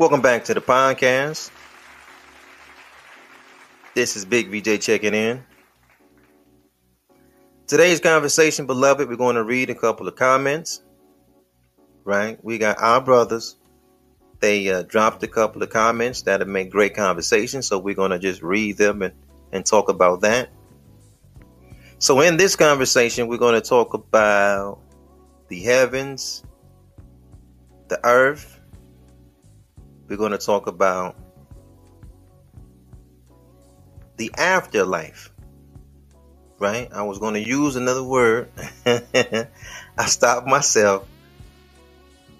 Welcome back to the podcast. This is Big VJ checking in. Today's conversation, beloved, we're going to read a couple of comments. Right? We got our brothers. They uh, dropped a couple of comments that have made great conversation, so we're going to just read them and, and talk about that. So, in this conversation, we're going to talk about the heavens, the earth. We're going to talk about the afterlife. Right? I was going to use another word. I stopped myself.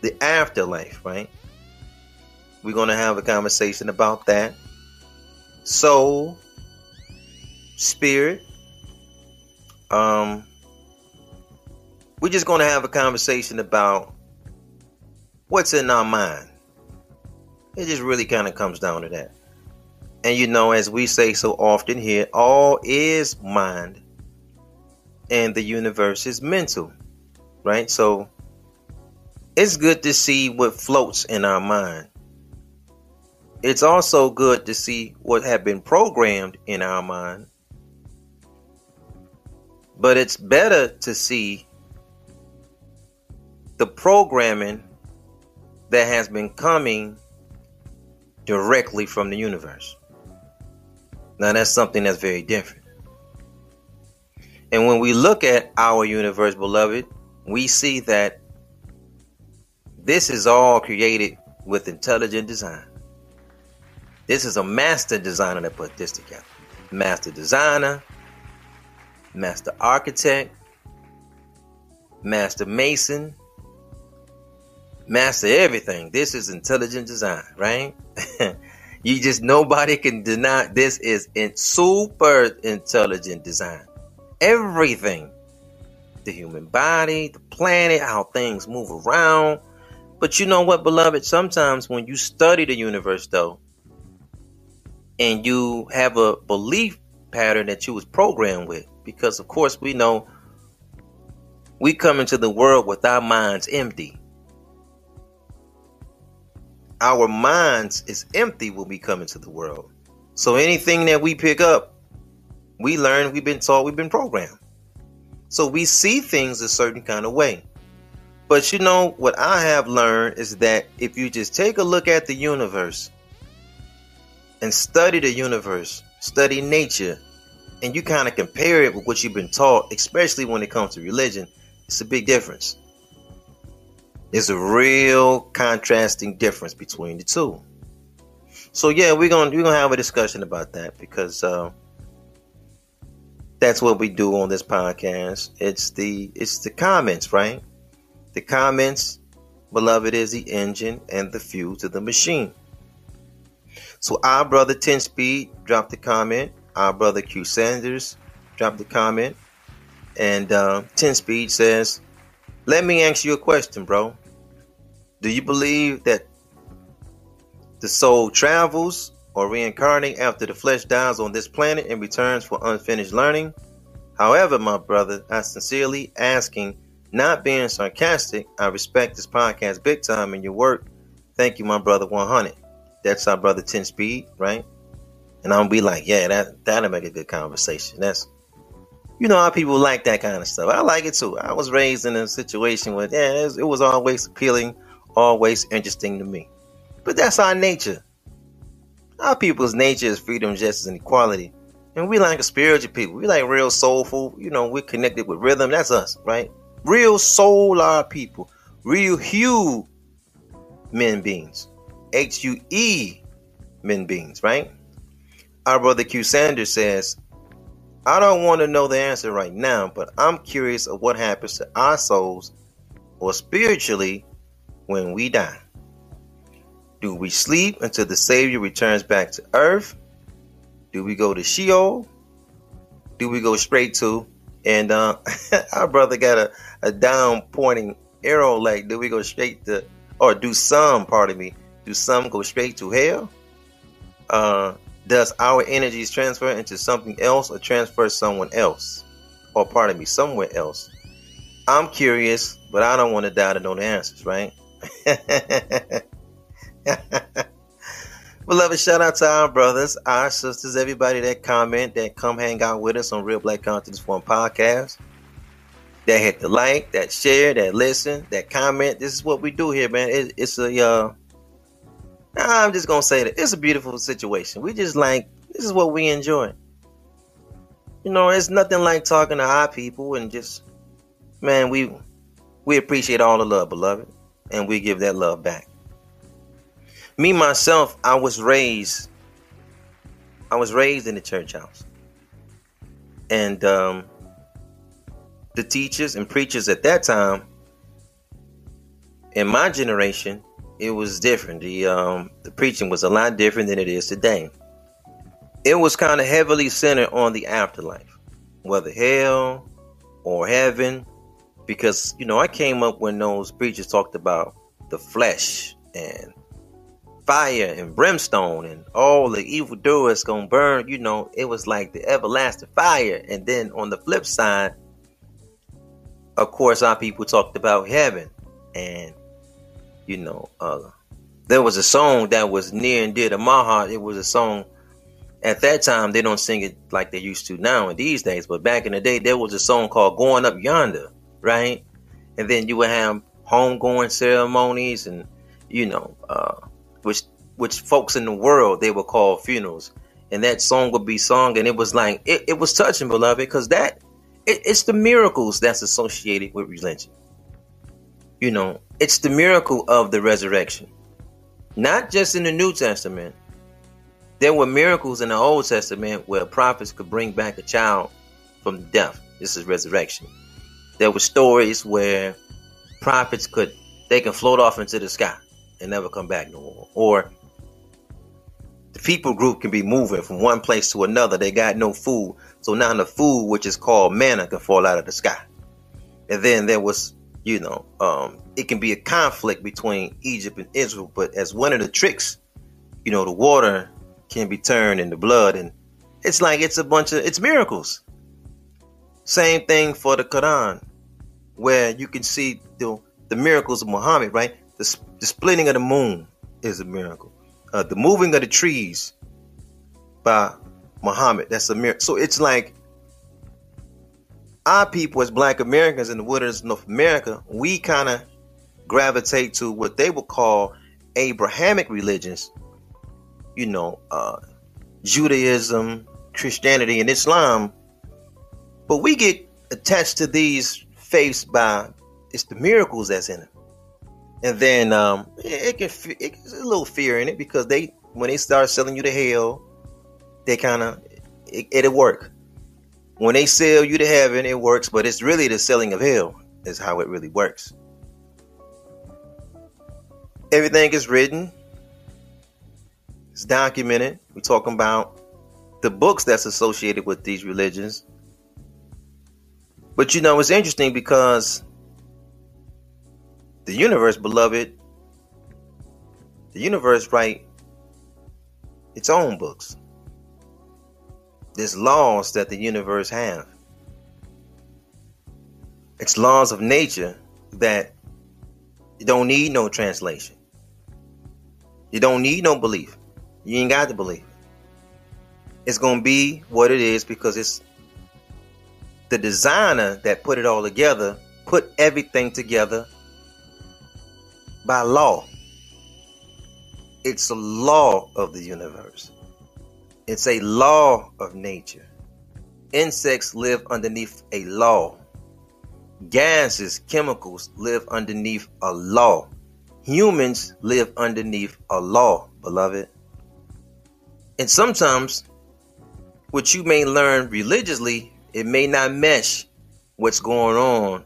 The afterlife, right? We're going to have a conversation about that. Soul, spirit. Um, we're just going to have a conversation about what's in our mind. It just really kind of comes down to that. And you know, as we say so often here, all is mind and the universe is mental, right? So it's good to see what floats in our mind. It's also good to see what have been programmed in our mind. But it's better to see the programming that has been coming directly from the universe. Now, that's something that's very different. And when we look at our universe, beloved, we see that this is all created with intelligent design. This is a master designer that put this together. Master designer, master architect, master mason, master everything. This is intelligent design, right? you just nobody can deny this is in super intelligent design. Everything. The human body, the planet, how things move around. But you know what, beloved? Sometimes when you study the universe though, and you have a belief pattern that you was programmed with because of course we know we come into the world with our minds empty our minds is empty when we come into the world. So anything that we pick up we learn we've been taught we've been programmed. So we see things a certain kind of way. But you know what i have learned is that if you just take a look at the universe and study the universe, study nature, and you kind of compare it with what you've been taught, especially when it comes to religion, it's a big difference. There's a real contrasting difference between the two. So yeah, we're gonna we're gonna have a discussion about that because uh, that's what we do on this podcast. It's the it's the comments, right? The comments, beloved, is the engine and the fuel to the machine. So our brother 10 Speed dropped a comment. Our brother Que Sanders dropped a comment. And uh, 10 Speed says, Let me ask you a question, bro. Do you believe that the soul travels or reincarnates after the flesh dies on this planet and returns for unfinished learning? However, my brother, I sincerely asking, not being sarcastic, I respect this podcast big time and your work. Thank you, my brother 100 that's our brother 10 speed, right? And I'm be like, yeah, that that'll make a good conversation. That's you know how people like that kind of stuff. I like it too. I was raised in a situation where yeah, it was always appealing, always interesting to me. But that's our nature. Our people's nature is freedom, justice, and equality. And we like a spiritual people. We like real soulful. You know, we're connected with rhythm. That's us, right? Real soul our people. Real hue men beings. H U E men beings, right? Our brother Que Sanders says, I don't want to know the answer right now, but I'm curious of what happens to our souls or spiritually when we die. Do we sleep until the Savior returns back to earth? Do we go to Sheol? Do we go straight to? And uh, our brother got a, a down pointing arrow like, do we go straight to, or do some, pardon me, do some go straight to hell? Uh, does our energies transfer into something else or transfer someone else? Or pardon me, somewhere else? I'm curious, but I don't want to die to know the answers, right? Beloved, shout out to our brothers, our sisters, everybody that comment, that come hang out with us on Real Black Consciousness Forum podcast. That hit the like, that share, that listen, that comment. This is what we do here, man. It, it's a, uh, I'm just gonna say that it's a beautiful situation. We just like this is what we enjoy. You know, it's nothing like talking to our people and just, man, we we appreciate all the love, beloved, and we give that love back. Me myself, I was raised. I was raised in the church house, and um, the teachers and preachers at that time, in my generation, it was different. The um, the preaching was a lot different than it is today. It was kind of heavily centered on the afterlife, whether hell or heaven, because you know I came up when those preachers talked about the flesh and fire and brimstone and all the evil doers gonna burn. You know, it was like the everlasting fire. And then on the flip side, of course, our people talked about heaven. And, you know, uh, there was a song that was near and dear to my heart. It was a song at that time, they don't sing it like they used to now in these days. But back in the day, there was a song called Going Up Yonder, right? And then you would have homegoing ceremonies and, you know, uh, which which folks in the world they would call funerals, and that song would be sung, and it was like it, it was touching, beloved, because that it, it's the miracles that's associated with religion. You know, it's the miracle of the resurrection, not just in the New Testament. There were miracles in the Old Testament where prophets could bring back a child from death. This is resurrection. There were stories where prophets could they can float off into the sky and never come back no more. Or the people group can be moving from one place to another. They got no food. So now the food, which is called manna, can fall out of the sky. And then there was, you know, um, it can be a conflict between Egypt and Israel. But as one of the tricks, you know, the water can be turned into blood. And it's like it's a bunch of, it's miracles. Same thing for the Quran, where you can see the, the miracles of Muhammad, right? The, the splitting of the moon is a miracle. Uh, the moving of the trees by Muhammad, that's a miracle. So it's like our people as black Americans in the wilderness of North America, we kind of gravitate to what they would call Abrahamic religions, you know, uh, Judaism, Christianity, and Islam. But we get attached to these faiths by it's the miracles that's in it and then um, it, can it, it's a little fear in it because they when they start selling you to hell, they kind of it, it'll work. When they sell you to heaven, it works, but it's really the selling of hell is how it really works. Everything is written, it's documented. We're talking about the books that's associated with these religions. But you know, it's interesting because the universe, beloved, the universe write its own books. There's laws that the universe have. It's laws of nature that you don't need no translation. You don't need no belief. You ain't got to believe. It's gonna be what it is because it's the designer that put it all together, put everything together by law. It's a law of the universe. It's a law of nature. Insects live underneath a law. Gases, chemicals live underneath a law. Humans live underneath a law, beloved. And sometimes what you may learn religiously, it may not mesh what's going on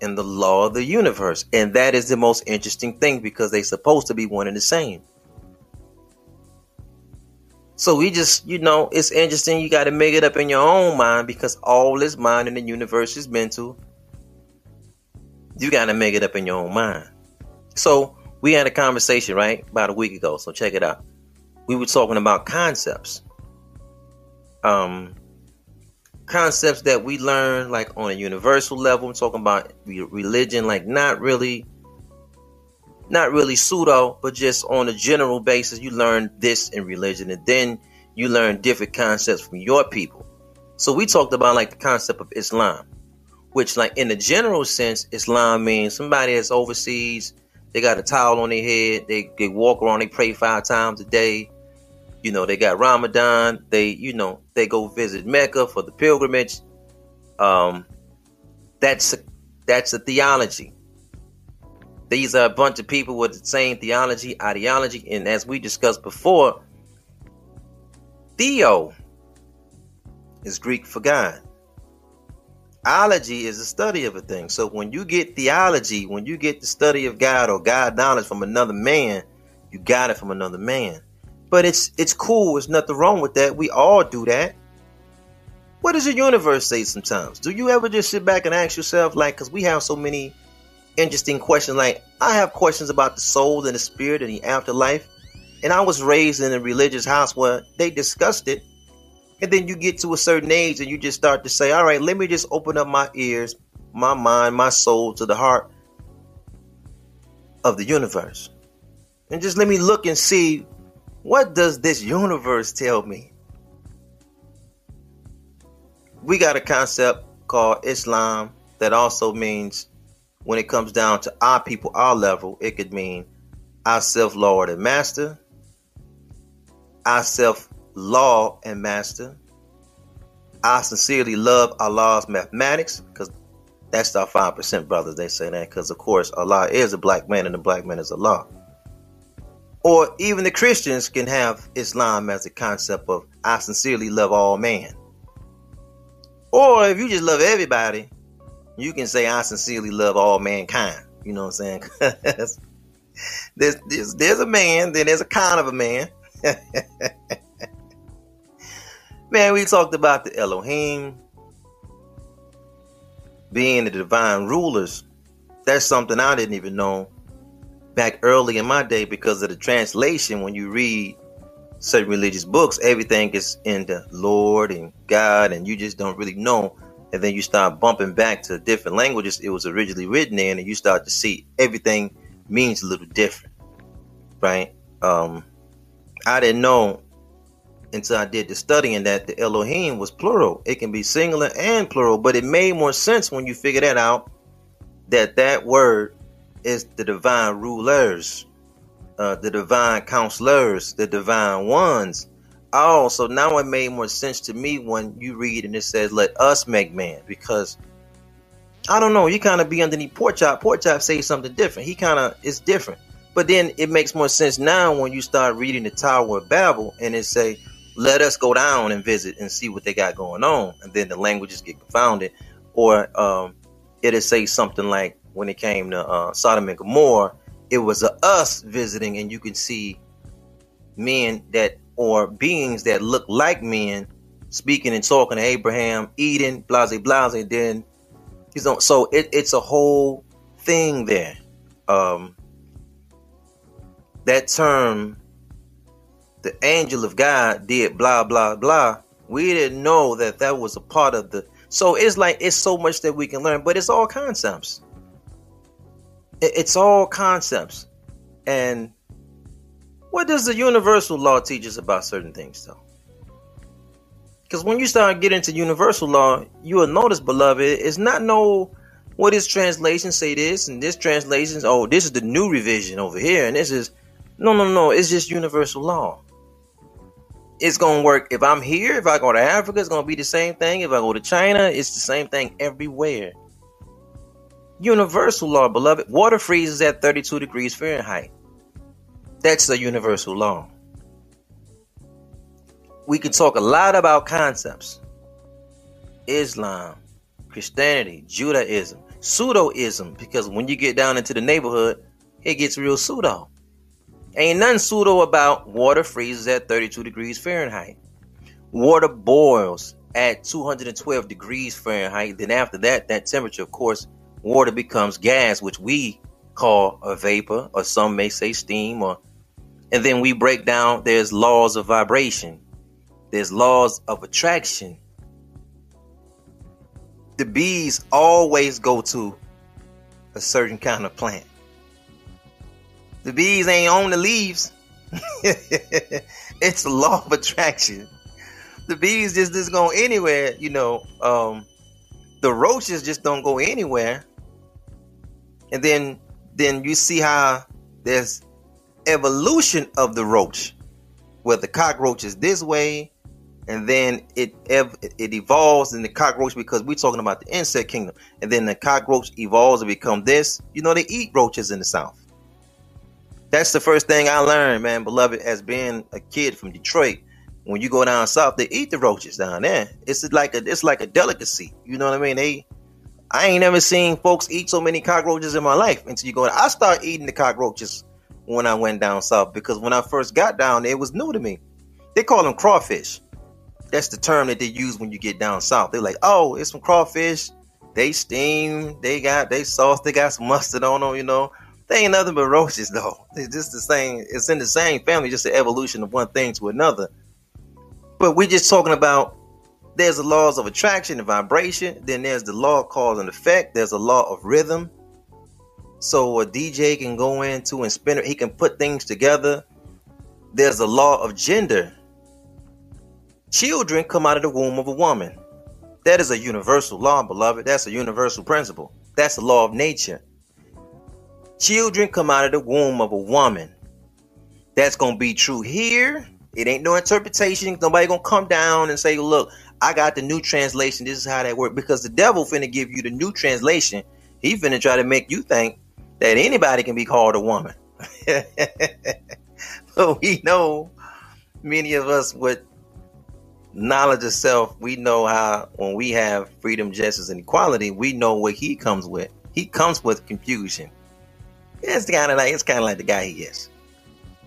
in the law of the universe. And that is the most interesting thing because they're supposed to be one and the same. So we just, you know, it's interesting. You got to make it up in your own mind because all this mind in the universe is mental. You got to make it up in your own mind. So we had a conversation, right, about a week ago. So check it out. We were talking about concepts. Um, concepts that we learn like on a universal level. I'm talking about religion, like not really not really pseudo, but just on a general basis, you learn this in religion, and then you learn different concepts from your people. So we talked about like the concept of Islam, which like in the general sense, Islam means somebody that's overseas, they got a towel on their head, they, they walk around, they pray five times a day. You know, they got Ramadan, they, you know, they go visit Mecca for the pilgrimage. Um, that's a, that's a theology. These are a bunch of people with the same theology, ideology, and as we discussed before, Theo is Greek for God. Ology is the study of a thing. So when you get theology, when you get the study of God or God knowledge from another man, you got it from another man. But it's it's cool. There's nothing wrong with that. We all do that. What does the universe say sometimes? Do you ever just sit back and ask yourself, like, because we have so many interesting questions. Like, I have questions about the soul and the spirit and the afterlife. And I was raised in a religious house where they discussed it. And then you get to a certain age and you just start to say, all right, let me just open up my ears, my mind, my soul to the heart of the universe. And just let me look and see what does this universe tell me? We got a concept called Islam that also means when it comes down to our people, our level, it could mean our self Lord and Master, our self law and master. I sincerely love Allah's mathematics because that's our 5% brothers. They say that because, of course, Allah is a black man and the black man is Allah. Or even the Christians can have Islam as a concept of I sincerely love all man. Or if you just love everybody, you can say I sincerely love all mankind. You know what I'm saying? there's, there's, there's a man, then there's a kind of a man. Man, we talked about the Elohim being the divine rulers. That's something I didn't even know back early in my day because of the translation. When you read certain religious books, everything is in the Lord and God, and you just don't really know. And then you start bumping back to different languages it was originally written in, and you start to see everything means a little different, right? Um, I didn't know until I did the studying that the Elohim was plural. It can be singular and plural, but it made more sense when you figure that out. That that word is the divine rulers, uh, the divine counselors, the divine ones. Oh, so now it made more sense to me when you read and it says, "Let us make man," because I don't know. You kind of be underneath pork chop. Pork chop say something different. He kind of is different. But then it makes more sense now when you start reading the Tower of Babel and it say, let us go down and visit and see what they got going on. And then the languages get confounded. Or um, it'll say something like when it came to uh, Sodom and Gomorrah, it was a us visiting, and you can see men that or beings that look like men speaking and talking to Abraham, eating, blase blase. Then he's on. So it, it's a whole thing there. Um, that term the angel of God did blah blah blah. We didn't know that that was a part of the. So it's like it's so much that we can learn, but it's all concepts. It's all concepts, and what does the universal law teach us about certain things, though? Because when you start getting into universal law, you will notice, beloved, it's not no what is translation say this and this translation. Oh, this is the new revision over here, and this is no, no, no. It's just universal law it's gonna work if I'm here. If I go to Africa, it's gonna be the same thing. If I go to China, it's the same thing everywhere. Universal law, beloved. Water freezes at 32 degrees Fahrenheit. That's the universal law. We can talk a lot about concepts. Islam, Christianity, Judaism, pseudoism, because when you get down into the neighborhood, it gets real pseudo. Ain't nothing pseudo about water freezes at 32 degrees Fahrenheit. Water boils at 212 degrees Fahrenheit. Then after that, that temperature, of course, water becomes gas, which we call a vapor, or some may say steam, or and then we break down there's laws of vibration, there's laws of attraction. The bees always go to a certain kind of plant. The bees ain't on the leaves. it's a law of attraction. The bees just just go anywhere, you know. Um, the roaches just don't go anywhere. And then then you see how there's evolution of the roach, where the cockroach is this way, and then it ev- it evolves in the cockroach because we're talking about the insect kingdom, and then the cockroach evolves to become this. You know, they eat roaches in the south. That's the first thing I learned, man, beloved, as being a kid from Detroit. When you go down south, they eat the roaches down there. It's like a it's like a delicacy. You know what I mean? They I ain't never seen folks eat so many cockroaches in my life until you go. I start eating the cockroaches when I went down south because when I first got down there, it was new to me. They call them crawfish. That's the term that they use when you get down south. They're like, oh, it's some crawfish. They steam. They got they sauce. They got some mustard on them. You know, they ain't nothing but roaches though. It's just the same. It's in the same family, just the evolution of one thing to another. But we're just talking about there's the laws of attraction and vibration. Then there's the law of cause and effect. There's a law of rhythm. So a DJ can go into and spin it. He can put things together. There's a law of gender. Children come out of the womb of a woman. That is a universal law, beloved. That's a universal principle. That's the law of nature. Children come out of the womb of a woman. That's gonna be true here. It ain't no interpretation. Nobody gonna come down and say, "Look, I got the new translation. This is how that works." Because the devil finna give you the new translation. He finna try to make you think that anybody can be called a woman. but we know many of us with knowledge of self, we know how when we have freedom, justice, and equality, we know what he comes with. He comes with confusion. It's kind of like it's kind of like the guy he is.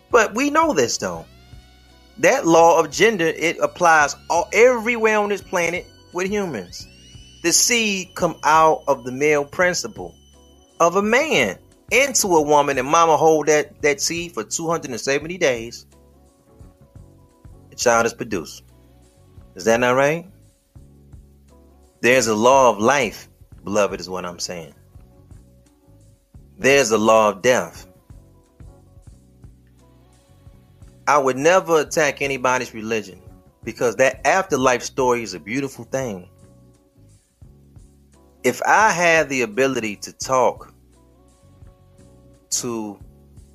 But we know this though. That law of gender it applies all everywhere on this planet with humans. The seed come out of the male principle of a man into a woman and mama hold that, that seed for 270 days, the child is produced. Is that not right? There's a law of life, beloved, is what I'm saying. There's a law of death. I would never attack anybody's religion because that afterlife story is a beautiful thing. If I had the ability to talk to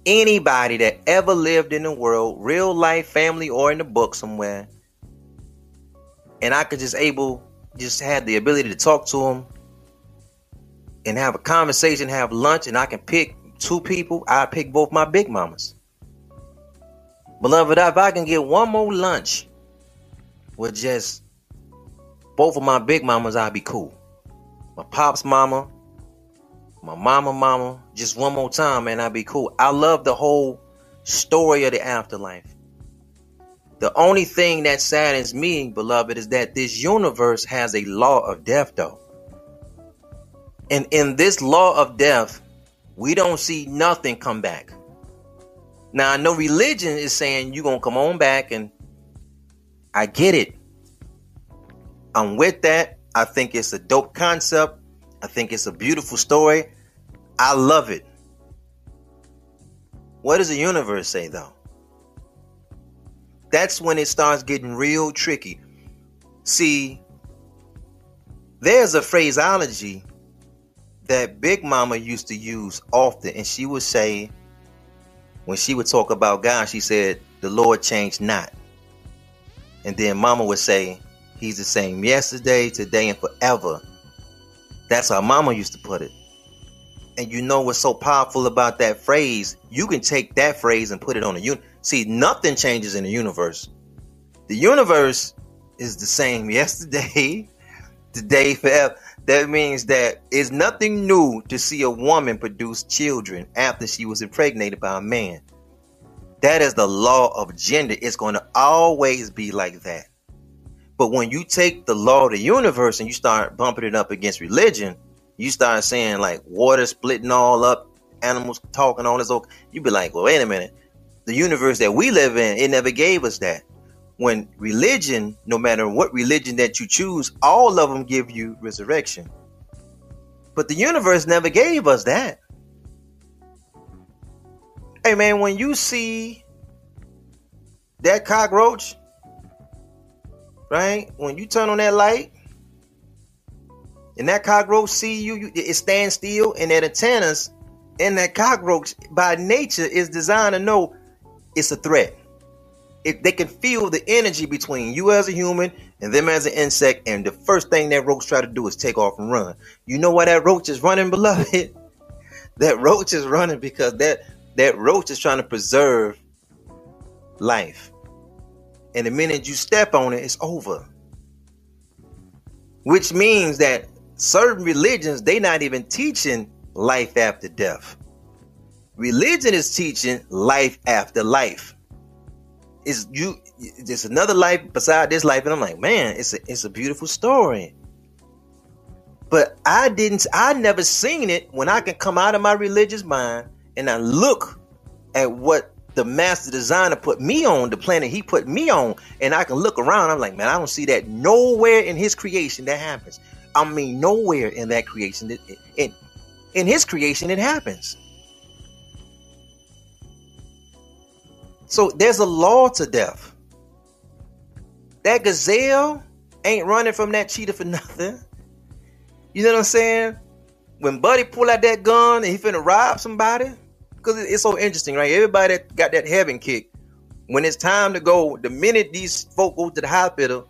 anybody that ever lived in the world, real life, family, or in the book somewhere, and I could just able just have the ability to talk to them and have a conversation, have lunch, and I can pick two people, I pick both my big mamas. Beloved, if I can get one more lunch with just both of my big mamas, I'd be cool. My pop's mama my mama, mama, just one more time, man, I'd be cool. I love the whole story of the afterlife. The only thing that saddens me, beloved, is that this universe has a law of death, though. And in this law of death, we don't see nothing come back. Now, I know religion is saying you're to come on back, and I get it. I'm with that. I think it's a dope concept. I think it's a beautiful story. I love it. What does the universe say though? That's when it starts getting real tricky. See, there's a phraseology that Big Mama used to use often, and she would say, when she would talk about God, she said, The Lord changed not. And then Mama would say, He's the same yesterday, today, and forever. That's how Mama used to put it. And you know what's so powerful about that phrase? You can take that phrase and put it on a unit. See, nothing changes in the universe. The universe is the same yesterday, today, forever. That means that it's nothing new to see a woman produce children after she was impregnated by a man. That is the law of gender. It's going to always be like that. But when you take the law of the universe and you start bumping it up against religion, you start saying like water splitting all up, animals talking all this, You'd be like, well, wait a minute. The universe that we live in, it never gave us that. When religion, no matter what religion that you choose, all of them give you resurrection. But the universe never gave us that. Hey man, when you see that cockroach, right? When you turn on that light and that cockroach see you, you it stands still and that antennas and that cockroach by nature is designed to know it's a threat. If they can feel the energy between you as a human and them as an insect, and the first thing that roach try to do is take off and run. You know why that roach is running, beloved? that roach is running because that that roach is trying to preserve life. And the minute you step on it, it's over. Which means that certain religions, they not even teaching life after death. Religion is teaching life after life. Is you there's another life beside this life, and I'm like, man, it's a it's a beautiful story. But I didn't I never seen it when I can come out of my religious mind and I look at what the master designer put me on, the planet he put me on, and I can look around. I'm like, man, I don't see that nowhere in his creation that happens. I mean, nowhere in that creation that in in his creation it happens. So there's a law to death. That gazelle ain't running from that cheetah for nothing. You know what I'm saying? When Buddy pull out that gun and he finna rob somebody, because it's so interesting, right? Everybody got that heaven kick. When it's time to go, the minute these folk go to the hospital,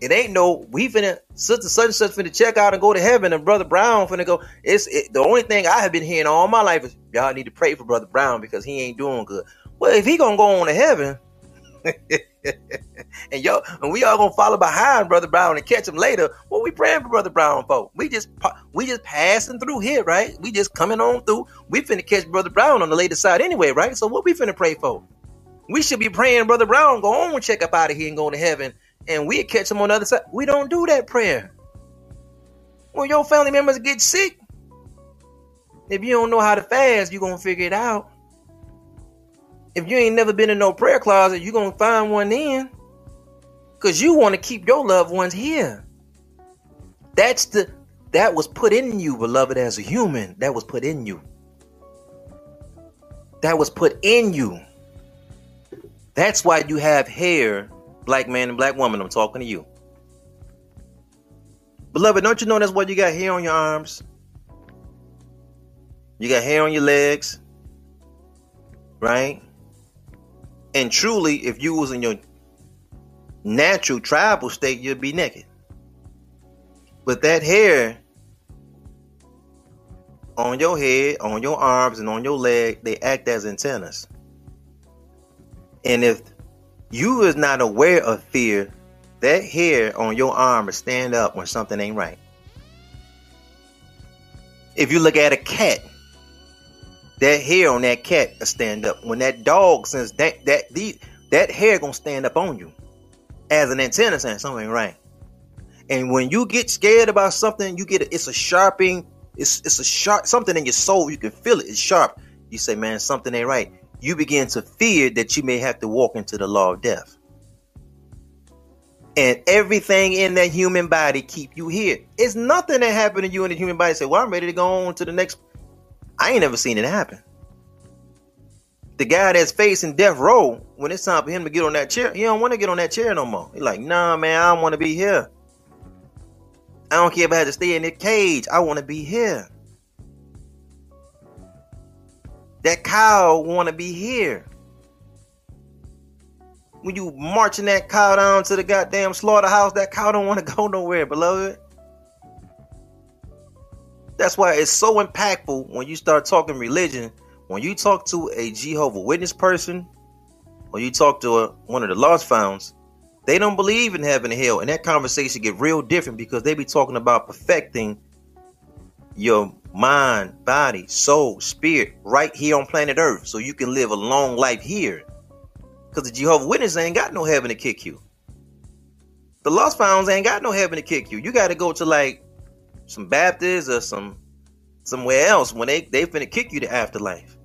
it ain't no we finna sister such and such finna check out and go to heaven, and brother Brown finna go. It's it, the only thing I have been hearing all my life is y'all need to pray for brother Brown because he ain't doing good. Well, if he gonna go on to heaven, and yo, and we all gonna follow behind Brother Brown and catch him later. What we praying for Brother Brown for? We just we just passing through here, right? We just coming on through. We finna catch Brother Brown on the later side anyway, right? So what we finna pray for? We should be praying Brother Brown go on and check up out of here and go to heaven, and we catch him on the other side. We don't do that prayer. When your family members get sick, if you don't know how to fast, you're gonna figure it out if you ain't never been in no prayer closet, you gonna find one in. Cause you want to keep your loved ones here. That's the that was put in you, beloved, as a human. That was put in you. That was put in you. That's why you have hair, black man and black woman. I'm talking to you. Beloved, don't you know that's why you got hair on your arms? You got hair on your legs, right? And truly, if you was in your natural tribal state, you'd be naked. But that hair on your head, on your arms, and on your leg, they act as antennas. And if you is not aware of fear, that hair on your arm will stand up when something ain't right. If you look at a cat, that hair on that cat will stand up. When that dog says that that the that hair gonna stand up on you as an antenna saying something right. And when you get scared about something, you get a, it's a sharping, it's it's a sharp something in your soul. You can feel it. It's sharp. You say, man, something ain't right. You begin to fear that you may have to walk into the law of death. And everything in that human body keep you here. It's nothing that happened to you in the human body. Say, well, I'm ready to go on to the next I ain't never seen it happen. The guy that's facing death row, when it's time for him to get on that chair, he don't want to get on that chair no more. He's like, nah, man, I don't want to be here. I don't care if I had to stay in the cage. I want to be here. That cow want to be here. When you marching that cow down to the goddamn slaughterhouse, that cow don't want to go nowhere, beloved. That's why it's so impactful when you start talking religion. When you talk to a Jehovah Witness person, or you talk to a, one of the lost founds, they don't believe in heaven and hell, and that conversation get real different because they be talking about perfecting your mind, body, soul, spirit right here on planet Earth, so you can live a long life here. Because the Jehovah Witness ain't got no heaven to kick you. The lost founds ain't got no heaven to kick you. You got to go to like some Baptists or some somewhere else when they they finna kick you to afterlife.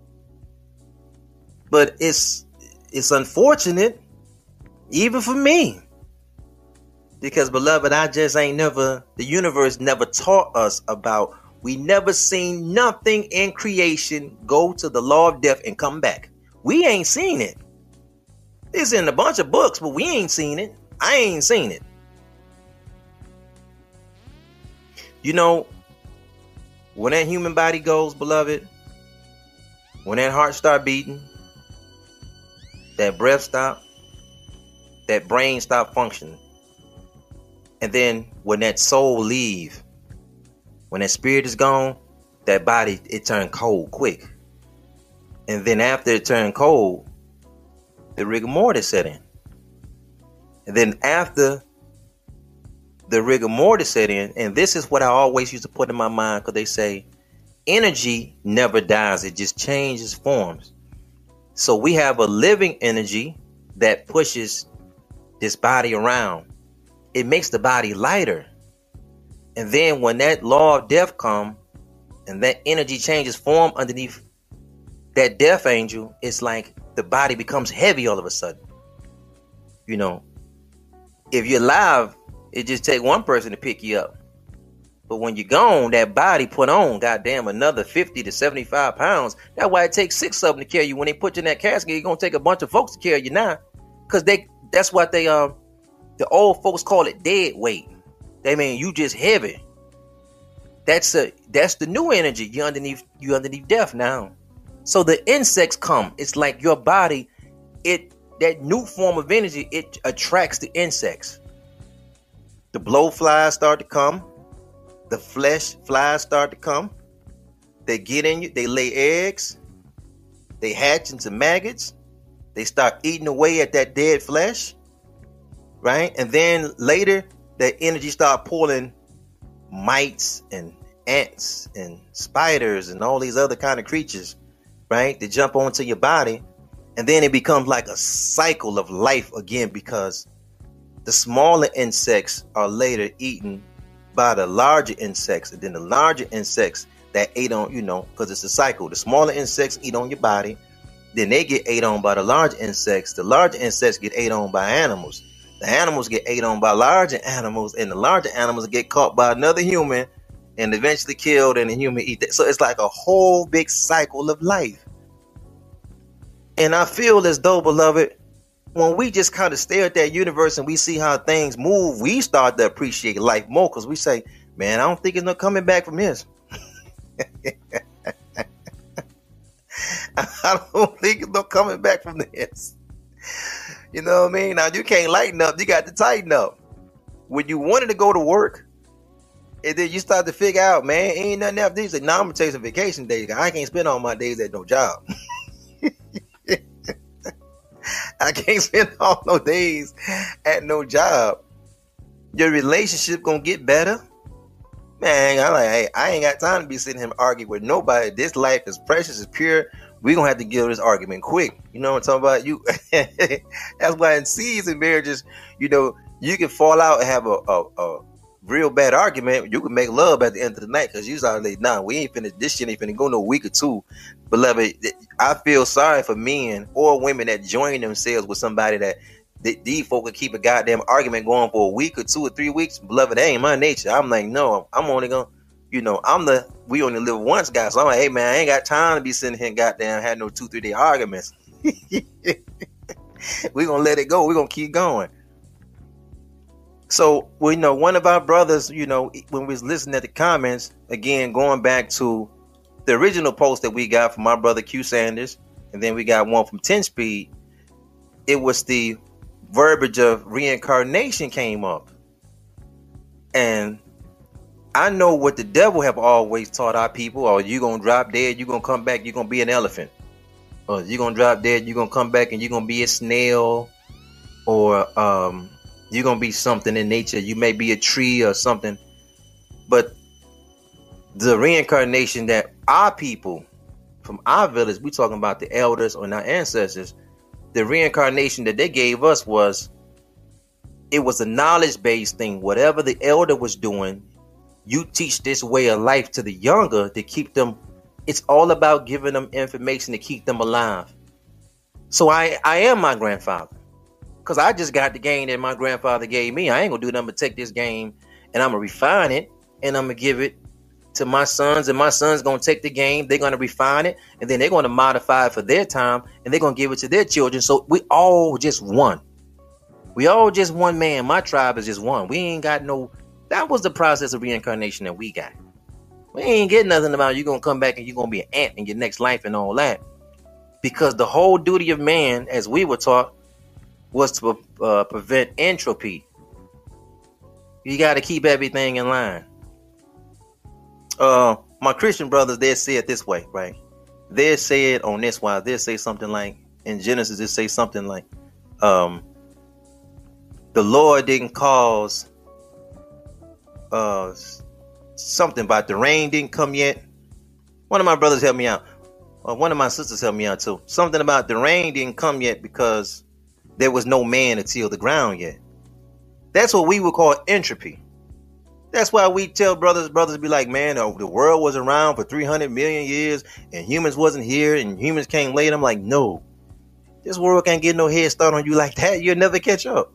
But it's it's unfortunate, even for me. Because beloved, I just ain't never the universe never taught us about we never seen nothing in creation go to the law of death and come back. We ain't seen it. It's in a bunch of books, but we ain't seen it. I ain't seen it. You know, when that human body goes, beloved, when that heart start beating, that breath stop, that brain stop functioning, and then when that soul leave, when that spirit is gone, that body it turn cold quick. And then after it turned cold, the rigor mortis set in. And then after the rigor mortis set in, and this is what I always used to put in my mind because they say energy never dies, it just changes forms. So we have a living energy that pushes this body around. It makes the body lighter. And then when that law of death come and that energy changes form underneath that death angel, it's like the body becomes heavy all of a sudden. You know, if you're alive, it just take one person to pick you up. But when you're gone, that body put on, goddamn, another 50 to 75 pounds. That's why it takes six of them to carry you. When they put you in that casket, it's gonna take a bunch of folks to carry you now. Cause they that's what they um the old folks call it dead weight. They mean you just heavy. That's a that's the new energy. You underneath you underneath death now. So the insects come. It's like your body, it that new form of energy, it attracts the insects. The blowflies start to come. The flesh flies start to come. They get in you, they lay eggs, they hatch into maggots, they start eating away at that dead flesh, right? And then later, that energy start pulling mites and ants and spiders and all these other kind of creatures, right? To jump onto your body. And then it becomes like a cycle of life again because the smaller insects are later eaten by the larger insects, and then the larger insects that ate on, you know, because it's a cycle. The smaller insects eat on your body, then they get ate on by the large insects. The larger insects get ate on by animals. The animals get ate on by larger animals, and the larger animals get caught by another human and eventually killed, and the human eat that. So it's like a whole big cycle of life. And I feel as though, beloved, when we just kind of stare at that universe and we see how things move, we start to appreciate life more because we say, man, I don't think it's no coming back from this. I don't think it's no coming back from this. You know what I mean? Now you can't lighten up, you got to tighten up. When you wanted to go to work, and then you start to figure out, man, ain't nothing after These like, nah, I'm gonna take some vacation days. I can't spend all my days at no job. I can't spend all no days at no job. Your relationship gonna get better. Man, I'm like, hey, I ain't got time to be sitting here arguing with nobody. This life is precious, it's pure. We gonna have to give this argument quick. You know what I'm talking about? You that's why in season marriages, you know, you can fall out and have a, a, a real bad argument, you can make love at the end of the night because you like, nah, we ain't finished. This shit ain't finna go no week or two. Beloved, I feel sorry for men or women that join themselves with somebody that these folk could keep a goddamn argument going for a week or two or three weeks. Beloved, that ain't my nature. I'm like, no, I'm only gonna, you know, I'm the we only live once guy. So I'm like, hey man, I ain't got time to be sitting here and goddamn had no two, three day arguments. we gonna let it go. we gonna keep going. So, you know, one of our brothers, you know, when we was listening at the comments, again, going back to the original post that we got from our brother Que Sanders, and then we got one from 10 Speed, it was the verbiage of reincarnation came up. And I know what the devil have always taught our people, or oh, you gonna drop dead, you gonna come back, you gonna be an elephant. Or you gonna drop dead, you gonna come back and you gonna be a snail or um you're gonna be something in nature. You may be a tree or something, but the reincarnation that our people from our village, we're talking about the elders or our ancestors, the reincarnation that they gave us was it was a knowledge based thing. Whatever the elder was doing, you teach this way of life to the younger to keep them. It's all about giving them information to keep them alive. So I I am my grandfather. Cause I just got the game that my grandfather gave me. I ain't gonna do nothing but take this game and I'm gonna refine it and I'm gonna give it to my sons, and my sons gonna take the game. They're gonna refine it, and then they're gonna modify it for their time, and they're gonna give it to their children. So we all just one. We all just one man. My tribe is just one. We ain't got no. That was the process of reincarnation that we got. We ain't getting nothing about you gonna come back and you're gonna be an ant in your next life and all that. Because the whole duty of man, as we were taught, was to uh, prevent entropy. You got to keep everything in line. Uh, my Christian brothers, they say it this way, right? They say it on this wise. They say something like in Genesis, they say something like, um, the Lord didn't cause uh something about the rain didn't come yet. One of my brothers helped me out. Or one of my sisters helped me out too. Something about the rain didn't come yet because there was no man to till the ground yet. That's what we would call entropy. That's why we tell brothers, brothers be like, man, the world was around for 300 million years and humans wasn't here and humans came late. I'm like, no, this world can't get no head start on you like that. You'll never catch up.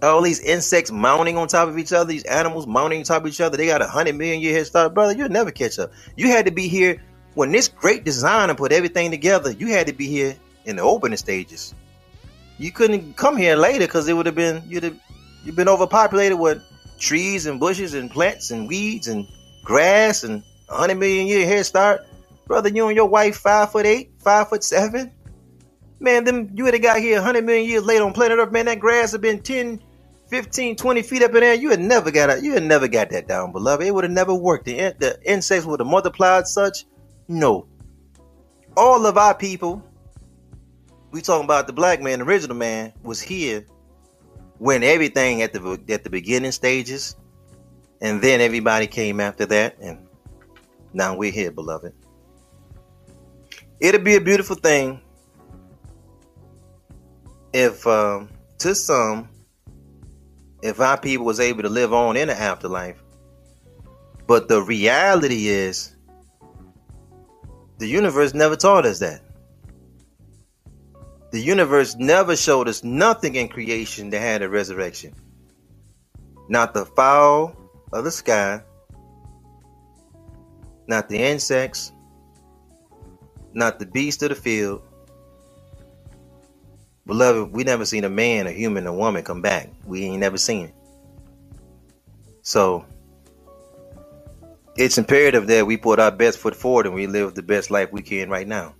All these insects mounting on top of each other, these animals mounting on top of each other, they got a hundred million year head start, brother. You'll never catch up. You had to be here when this great designer put everything together. You had to be here in the opening stages. You couldn't come here later because it would have been you'd have you've been overpopulated with trees and bushes and plants and weeds and grass and a hundred million year head start. Brother, you and your wife five foot eight, five foot seven. Man, them you would have got here a hundred million years later on planet Earth, man. That grass had been 10, 15, 20 feet up in there, you had never got it. You had never got that down, beloved. It would have never worked. The, the insects would have multiplied such. No. All of our people, we talking about the black man, the original man, was here when everything at the at the beginning stages, and then everybody came after that, and now we're here, beloved. It'll be a beautiful thing if, um, to some, if our people was able to live on in the afterlife. But the reality is, the universe never taught us that. The universe never showed us nothing in creation that had a resurrection. Not the fowl of the sky, not the insects, not the beast of the field. Beloved, we never seen a man, a human, a woman come back. We ain't never seen it. So it's imperative that we put our best foot forward and we live the best life we can right now.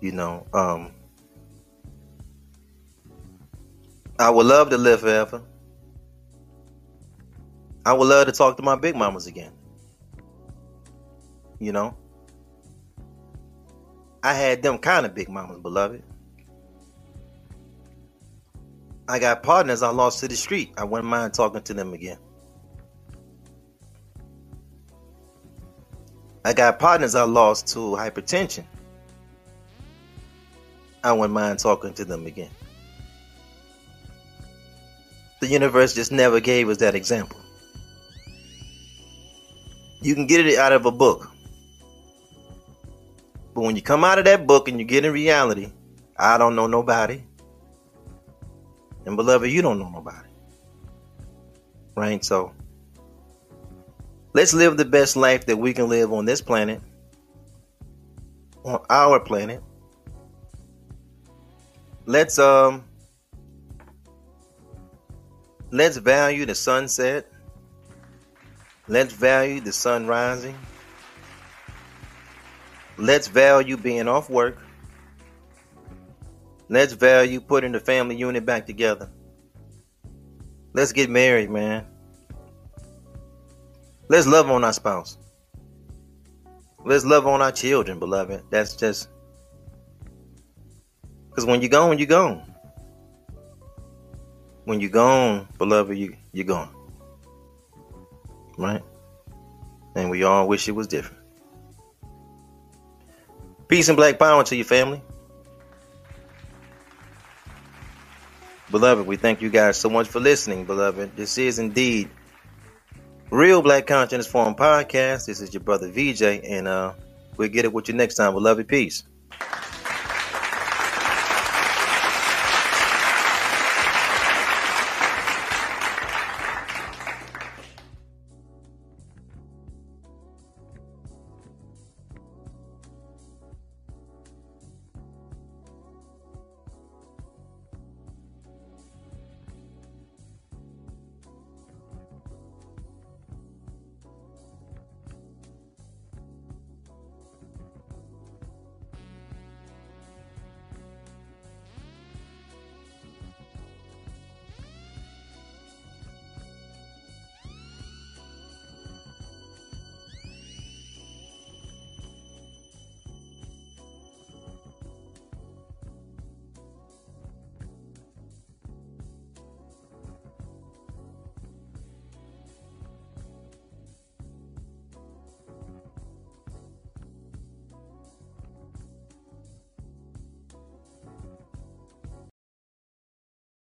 You know, um, I would love to live forever. I would love to talk to my big mamas again. You know, I had them kind of big mamas, beloved. I got partners I lost to the street. I wouldn't mind talking to them again. I got partners I lost to hypertension. I wouldn't mind talking to them again. The universe just never gave us that example. You can get it out of a book. But when you come out of that book and you get in reality, I don't know nobody. And beloved, you don't know nobody. Right? So let's live the best life that we can live on this planet, on our planet, let's um let's value the sunset. Let's value the sun rising. Let's value being off work. Let's value putting the family unit back together. Let's get married, man. Let's love on our spouse. Let's love on our children, beloved. That's just because when you're gone, you're gone. When you're gone, beloved, you, you're gone. Right? And we all wish it was different. Peace and black power to your family. Beloved, we thank you guys so much for listening, beloved. This is indeed Real Black Consciousness Forum Podcast. This is your brother VJ, and uh, we'll get it with you next time, beloved. Peace.